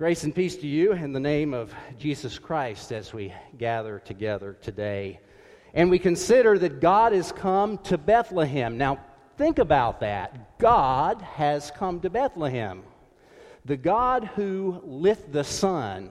Grace and peace to you in the name of Jesus Christ as we gather together today. And we consider that God has come to Bethlehem. Now, think about that. God has come to Bethlehem. The God who lit the sun.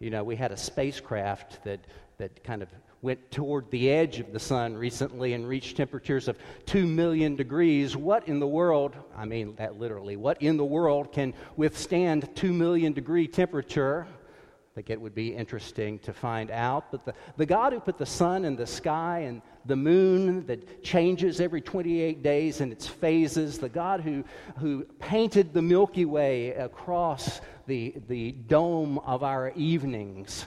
You know, we had a spacecraft that, that kind of went toward the edge of the sun recently and reached temperatures of 2 million degrees. What in the world, I mean that literally, what in the world can withstand 2 million degree temperature? I think it would be interesting to find out. But the, the God who put the sun in the sky and the moon that changes every 28 days in its phases, the God who, who painted the Milky Way across the, the dome of our evenings,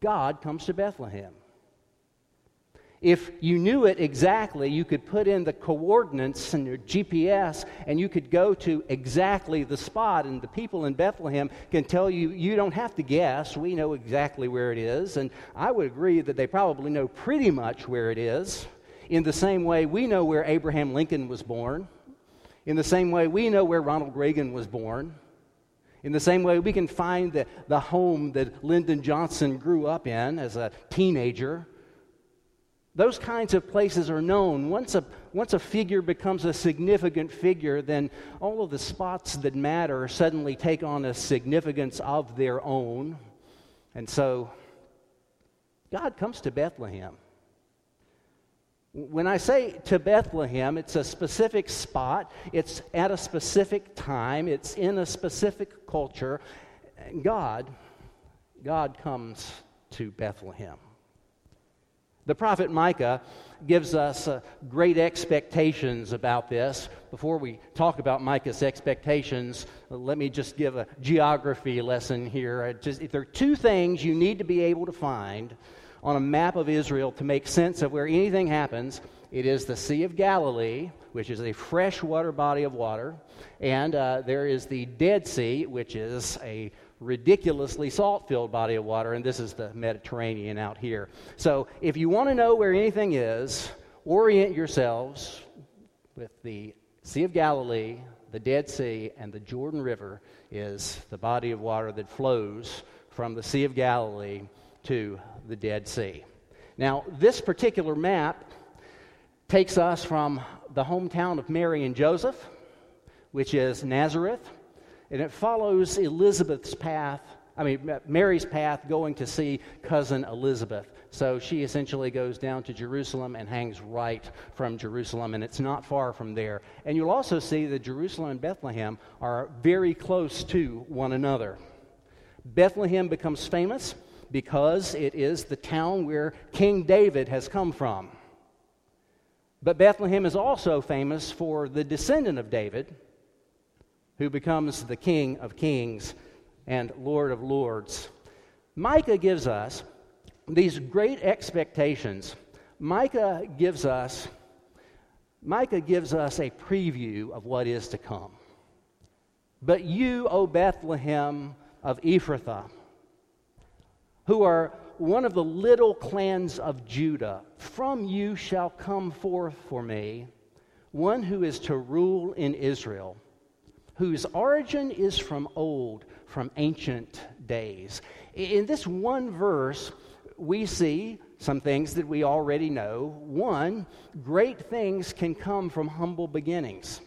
God comes to Bethlehem. If you knew it exactly, you could put in the coordinates in your GPS and you could go to exactly the spot. And the people in Bethlehem can tell you, you don't have to guess. We know exactly where it is. And I would agree that they probably know pretty much where it is. In the same way, we know where Abraham Lincoln was born. In the same way, we know where Ronald Reagan was born. In the same way, we can find the, the home that Lyndon Johnson grew up in as a teenager. Those kinds of places are known. Once a, once a figure becomes a significant figure, then all of the spots that matter suddenly take on a significance of their own. And so, God comes to Bethlehem. When I say to Bethlehem, it's a specific spot, it's at a specific time, it's in a specific culture. God, God comes to Bethlehem. The prophet Micah gives us uh, great expectations about this. Before we talk about Micah's expectations, let me just give a geography lesson here. Just, there are two things you need to be able to find on a map of Israel to make sense of where anything happens, it is the Sea of Galilee, which is a freshwater body of water, and uh, there is the Dead Sea, which is a ridiculously salt filled body of water, and this is the Mediterranean out here. So, if you want to know where anything is, orient yourselves with the Sea of Galilee, the Dead Sea, and the Jordan River is the body of water that flows from the Sea of Galilee to the Dead Sea. Now, this particular map takes us from the hometown of Mary and Joseph, which is Nazareth, and it follows Elizabeth's path. I mean, Mary's path going to see cousin Elizabeth. So she essentially goes down to Jerusalem and hangs right from Jerusalem, and it's not far from there. And you'll also see that Jerusalem and Bethlehem are very close to one another. Bethlehem becomes famous because it is the town where King David has come from. But Bethlehem is also famous for the descendant of David, who becomes the King of Kings and Lord of Lords. Micah gives us these great expectations. Micah gives us Micah gives us a preview of what is to come. But you, O Bethlehem of Ephrathah, who are one of the little clans of Judah. From you shall come forth for me one who is to rule in Israel, whose origin is from old, from ancient days. In this one verse, we see some things that we already know. One, great things can come from humble beginnings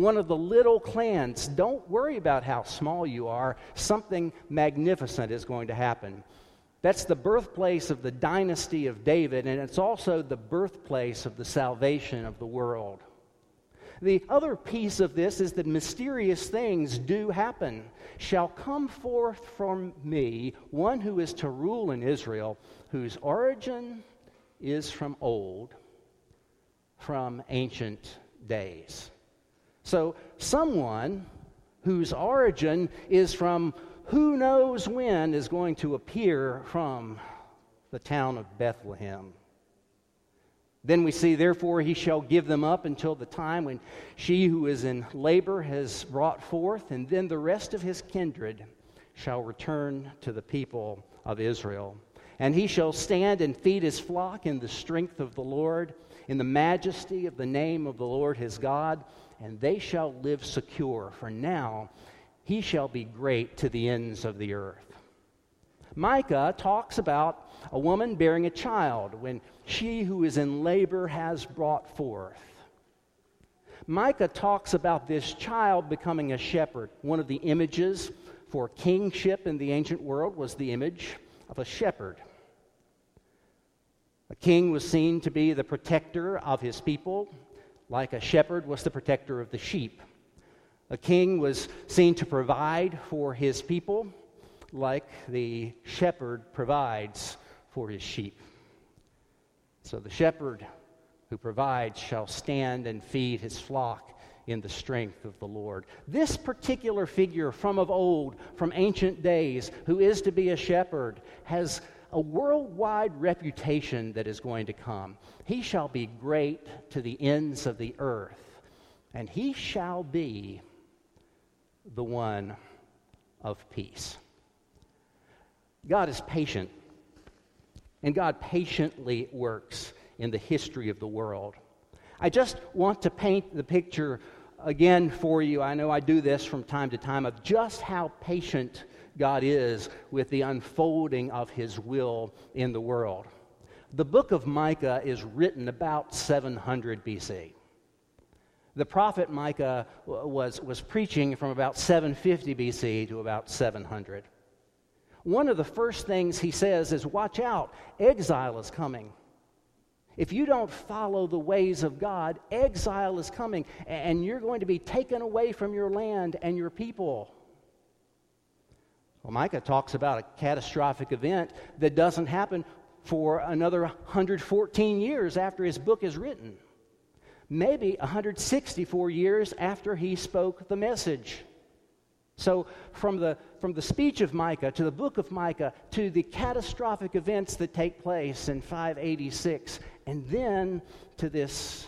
one of the little clans, don't worry about how small you are. Something magnificent is going to happen. That's the birthplace of the dynasty of David, and it's also the birthplace of the salvation of the world. The other piece of this is that mysterious things do happen. Shall come forth from me one who is to rule in Israel, whose origin is from old, from ancient days. So, someone whose origin is from who knows when is going to appear from the town of Bethlehem. Then we see, therefore, he shall give them up until the time when she who is in labor has brought forth, and then the rest of his kindred shall return to the people of Israel. And he shall stand and feed his flock in the strength of the Lord, in the majesty of the name of the Lord his God and they shall live secure. For now he shall be great to the ends of the earth. Micah talks about a woman bearing a child when she who is in labor has brought forth. Micah talks about this child becoming a shepherd. One of the images for kingship in the ancient world was the image of a shepherd. A king was seen to be the protector of his people, like a shepherd was the protector of the sheep. A king was seen to provide for his people, like the shepherd provides for his sheep. So the shepherd who provides shall stand and feed his flock in the strength of the Lord. This particular figure from of old, from ancient days, who is to be a shepherd, has a worldwide reputation that is going to come. He shall be great to the ends of the earth, and he shall be the one of peace. God is patient, and God patiently works in the history of the world. I just want to paint the picture again for you. I know I do this from time to time of just how patient God is with the unfolding of His will in the world. The book of Micah is written about 700 BC. The prophet Micah was, was preaching from about 750 BC to about 700. One of the first things he says is, Watch out, exile is coming. If you don't follow the ways of God, exile is coming, and you're going to be taken away from your land and your people. Well, Micah talks about a catastrophic event that doesn't happen for another 114 years after his book is written maybe 164 years after he spoke the message. So, from the, from the speech of Micah to the book of Micah to the catastrophic events that take place in 586, and then to this,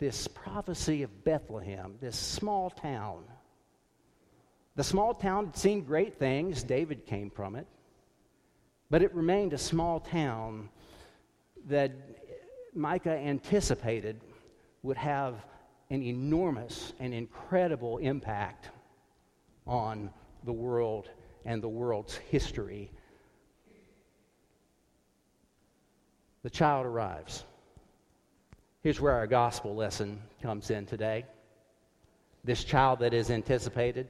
this prophecy of Bethlehem, this small town. The small town had seen great things, David came from it, but it remained a small town that Micah anticipated would have an enormous and incredible impact on the world and the world's history. The child arrives. Here's where our gospel lesson comes in today. This child that is anticipated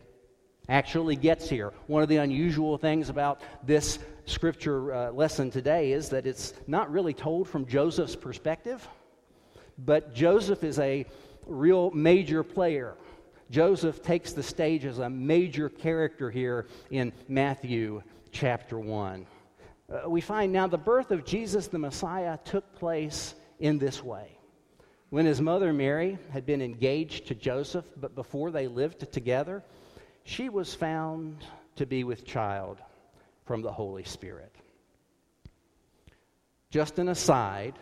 actually gets here. One of the unusual things about this scripture uh, lesson today is that it's not really told from Joseph's perspective. But Joseph is a real major player. Joseph takes the stage as a major character here in Matthew chapter 1. Uh, we find now the birth of Jesus the Messiah took place in this way. When his mother Mary had been engaged to Joseph, but before they lived together, she was found to be with child from the Holy Spirit. Just an aside,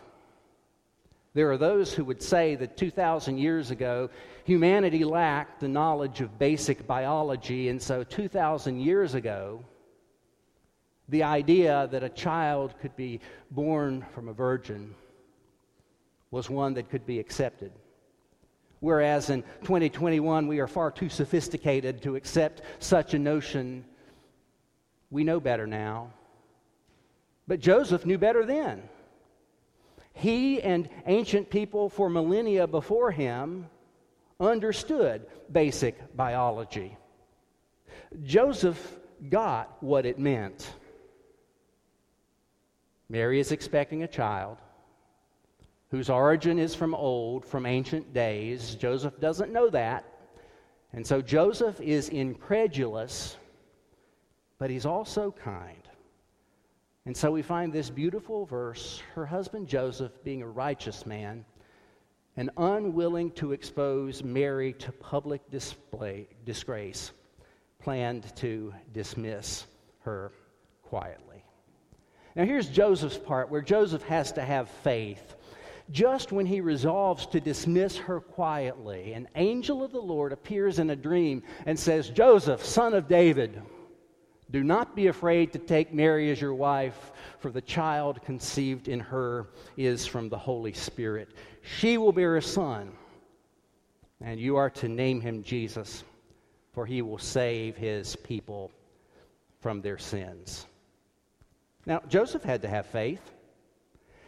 there are those who would say that 2,000 years ago, humanity lacked the knowledge of basic biology, and so 2,000 years ago, the idea that a child could be born from a virgin was one that could be accepted. Whereas in 2021, we are far too sophisticated to accept such a notion. We know better now. But Joseph knew better then. He and ancient people for millennia before him understood basic biology. Joseph got what it meant. Mary is expecting a child whose origin is from old, from ancient days. Joseph doesn't know that. And so Joseph is incredulous, but he's also kind. And so we find this beautiful verse her husband Joseph, being a righteous man and unwilling to expose Mary to public display, disgrace, planned to dismiss her quietly. Now, here's Joseph's part where Joseph has to have faith. Just when he resolves to dismiss her quietly, an angel of the Lord appears in a dream and says, Joseph, son of David, do not be afraid to take Mary as your wife, for the child conceived in her is from the Holy Spirit. She will bear a son, and you are to name him Jesus, for he will save his people from their sins. Now, Joseph had to have faith.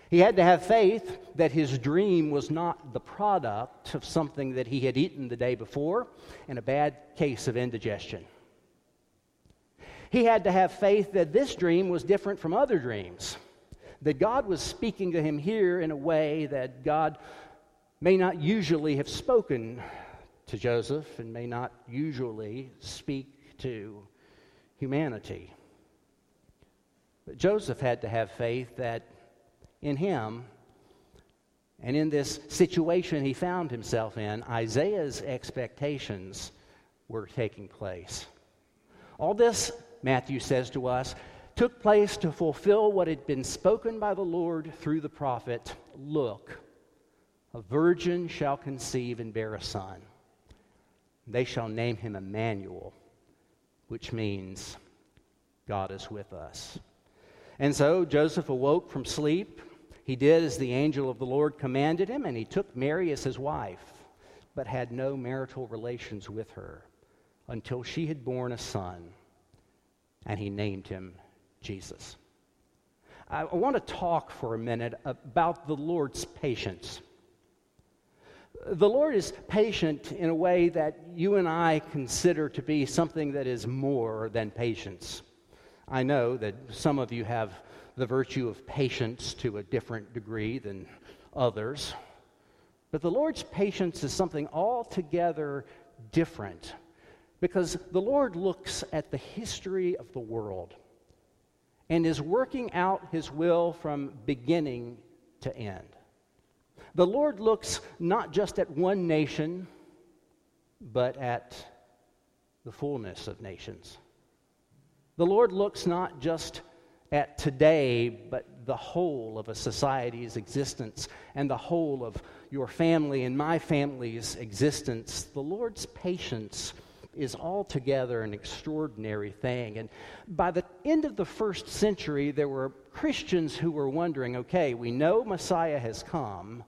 He had to have faith that his dream was not the product of something that he had eaten the day before and a bad case of indigestion. He had to have faith that this dream was different from other dreams, that God was speaking to him here in a way that God may not usually have spoken to Joseph and may not usually speak to humanity. But Joseph had to have faith that in him and in this situation he found himself in, Isaiah's expectations were taking place. All this, Matthew says to us, took place to fulfill what had been spoken by the Lord through the prophet Look, a virgin shall conceive and bear a son. They shall name him Emmanuel, which means God is with us. And so Joseph awoke from sleep. He did as the angel of the Lord commanded him, and he took Mary as his wife, but had no marital relations with her until she had borne a son, and he named him Jesus. I want to talk for a minute about the Lord's patience. The Lord is patient in a way that you and I consider to be something that is more than patience. I know that some of you have the virtue of patience to a different degree than others. But the Lord's patience is something altogether different because the Lord looks at the history of the world and is working out his will from beginning to end. The Lord looks not just at one nation, but at the fullness of nations. The Lord looks not just at today, but the whole of a society's existence and the whole of your family and my family's existence. The Lord's patience is altogether an extraordinary thing. And by the end of the first century, there were Christians who were wondering okay, we know Messiah has come,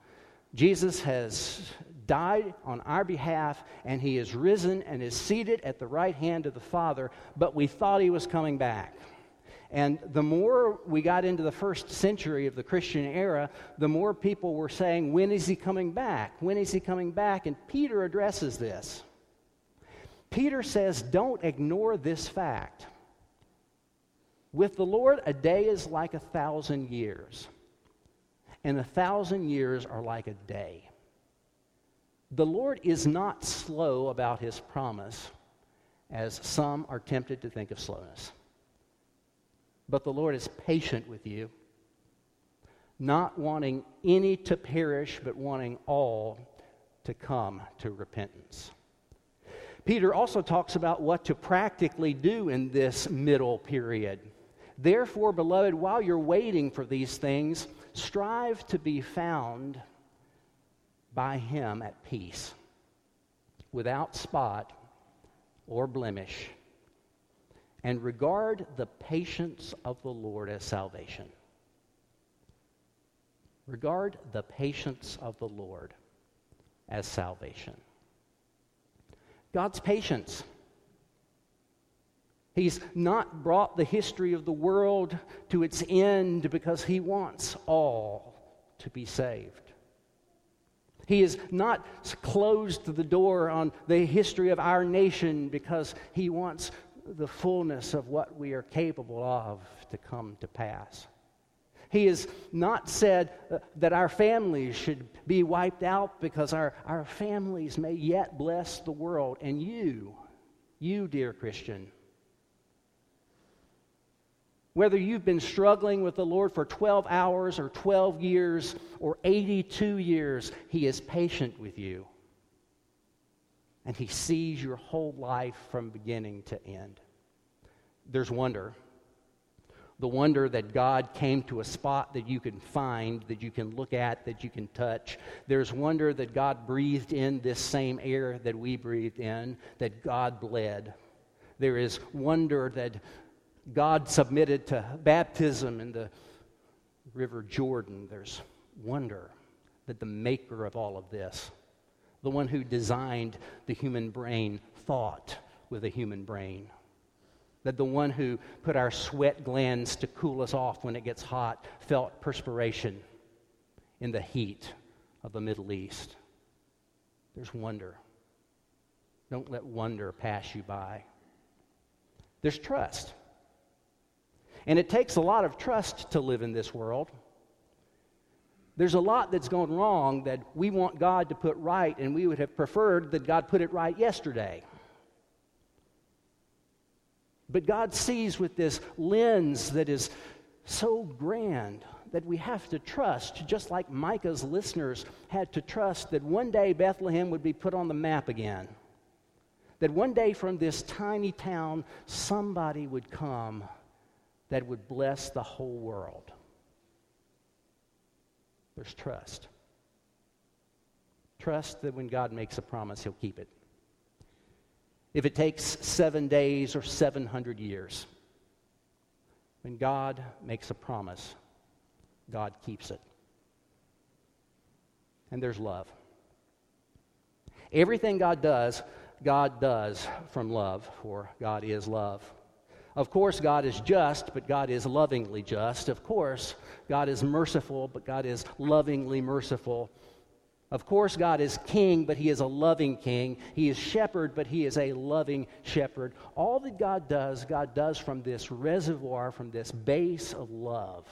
Jesus has died on our behalf, and he is risen and is seated at the right hand of the Father, but we thought he was coming back. And the more we got into the first century of the Christian era, the more people were saying, When is he coming back? When is he coming back? And Peter addresses this. Peter says, Don't ignore this fact. With the Lord, a day is like a thousand years, and a thousand years are like a day. The Lord is not slow about his promise, as some are tempted to think of slowness. But the Lord is patient with you, not wanting any to perish, but wanting all to come to repentance. Peter also talks about what to practically do in this middle period. Therefore, beloved, while you're waiting for these things, strive to be found by him at peace, without spot or blemish, and regard the patience of the Lord as salvation. Regard the patience of the Lord as salvation. God's patience. He's not brought the history of the world to its end because he wants all to be saved. He has not closed the door on the history of our nation because he wants the fullness of what we are capable of to come to pass. He has not said uh, that our families should be wiped out because our, our families may yet bless the world. And you, you, dear Christian, whether you've been struggling with the Lord for 12 hours or 12 years or 82 years, He is patient with you. And He sees your whole life from beginning to end. There's wonder. The wonder that God came to a spot that you can find, that you can look at, that you can touch. There's wonder that God breathed in this same air that we breathed in, that God bled. There is wonder that God submitted to baptism in the River Jordan, there's wonder that the maker of all of this, the one who designed the human brain, thought with a human brain. That the one who put our sweat glands to cool us off when it gets hot felt perspiration in the heat of the Middle East. There's wonder. Don't let wonder pass you by. There's trust. And it takes a lot of trust to live in this world. There's a lot that's gone wrong that we want God to put right, and we would have preferred that God put it right yesterday. But God sees with this lens that is so grand that we have to trust, just like Micah's listeners had to trust that one day Bethlehem would be put on the map again. That one day from this tiny town, somebody would come that would bless the whole world. There's trust. Trust that when God makes a promise, He'll keep it. If it takes seven days or 700 years, when God makes a promise, God keeps it. And there's love. Everything God does, God does from love, for God is love. Of course, God is just, but God is lovingly just. Of course, God is merciful, but God is lovingly merciful. Of course, God is king, but he is a loving king. He is shepherd, but he is a loving shepherd. All that God does, God does from this reservoir, from this base of love.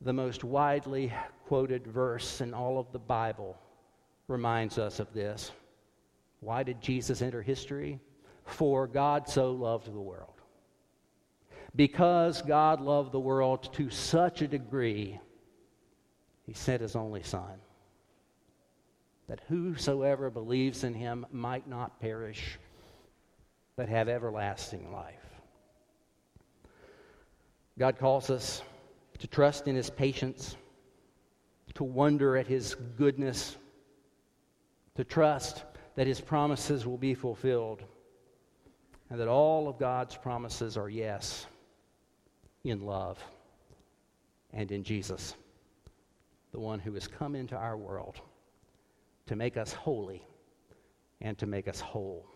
The most widely quoted verse in all of the Bible reminds us of this. Why did Jesus enter history? For God so loved the world because God loved the world to such a degree, he sent his only Son, that whosoever believes in him might not perish, but have everlasting life. God calls us to trust in his patience, to wonder at his goodness, to trust that his promises will be fulfilled, and that all of God's promises are yes in love and in Jesus, the one who has come into our world to make us holy and to make us whole.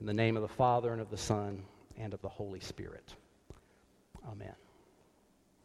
In the name of the Father and of the Son and of the Holy Spirit. Amen.